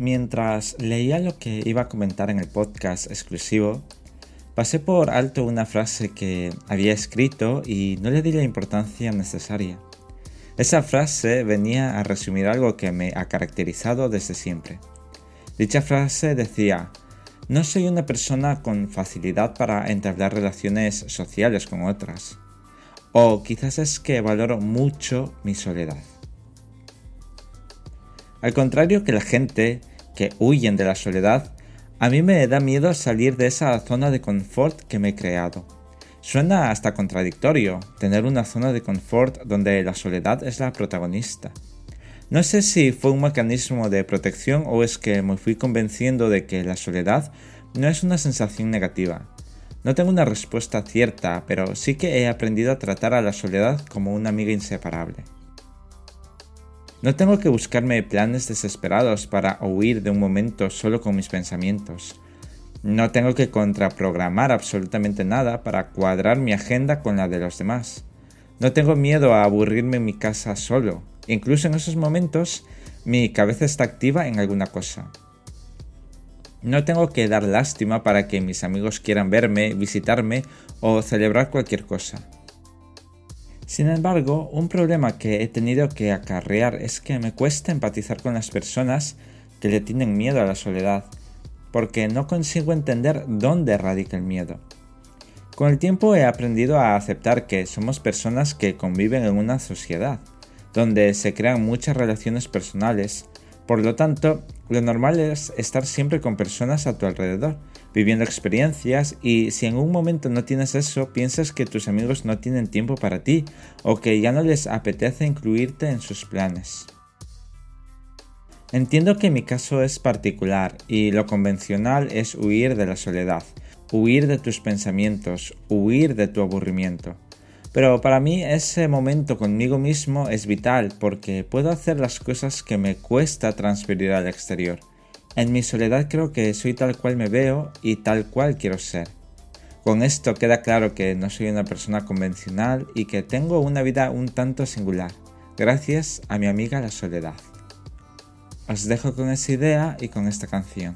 Mientras leía lo que iba a comentar en el podcast exclusivo, pasé por alto una frase que había escrito y no le di la importancia necesaria. Esa frase venía a resumir algo que me ha caracterizado desde siempre. Dicha frase decía, no soy una persona con facilidad para entablar relaciones sociales con otras. O quizás es que valoro mucho mi soledad. Al contrario que la gente que huyen de la soledad, a mí me da miedo salir de esa zona de confort que me he creado. Suena hasta contradictorio tener una zona de confort donde la soledad es la protagonista. No sé si fue un mecanismo de protección o es que me fui convenciendo de que la soledad no es una sensación negativa. No tengo una respuesta cierta, pero sí que he aprendido a tratar a la soledad como una amiga inseparable. No tengo que buscarme planes desesperados para huir de un momento solo con mis pensamientos. No tengo que contraprogramar absolutamente nada para cuadrar mi agenda con la de los demás. No tengo miedo a aburrirme en mi casa solo. Incluso en esos momentos mi cabeza está activa en alguna cosa. No tengo que dar lástima para que mis amigos quieran verme, visitarme o celebrar cualquier cosa. Sin embargo, un problema que he tenido que acarrear es que me cuesta empatizar con las personas que le tienen miedo a la soledad, porque no consigo entender dónde radica el miedo. Con el tiempo he aprendido a aceptar que somos personas que conviven en una sociedad, donde se crean muchas relaciones personales, por lo tanto, lo normal es estar siempre con personas a tu alrededor, viviendo experiencias y si en un momento no tienes eso, piensas que tus amigos no tienen tiempo para ti o que ya no les apetece incluirte en sus planes. Entiendo que mi caso es particular y lo convencional es huir de la soledad, huir de tus pensamientos, huir de tu aburrimiento. Pero para mí ese momento conmigo mismo es vital porque puedo hacer las cosas que me cuesta transferir al exterior. En mi soledad creo que soy tal cual me veo y tal cual quiero ser. Con esto queda claro que no soy una persona convencional y que tengo una vida un tanto singular, gracias a mi amiga la soledad. Os dejo con esa idea y con esta canción.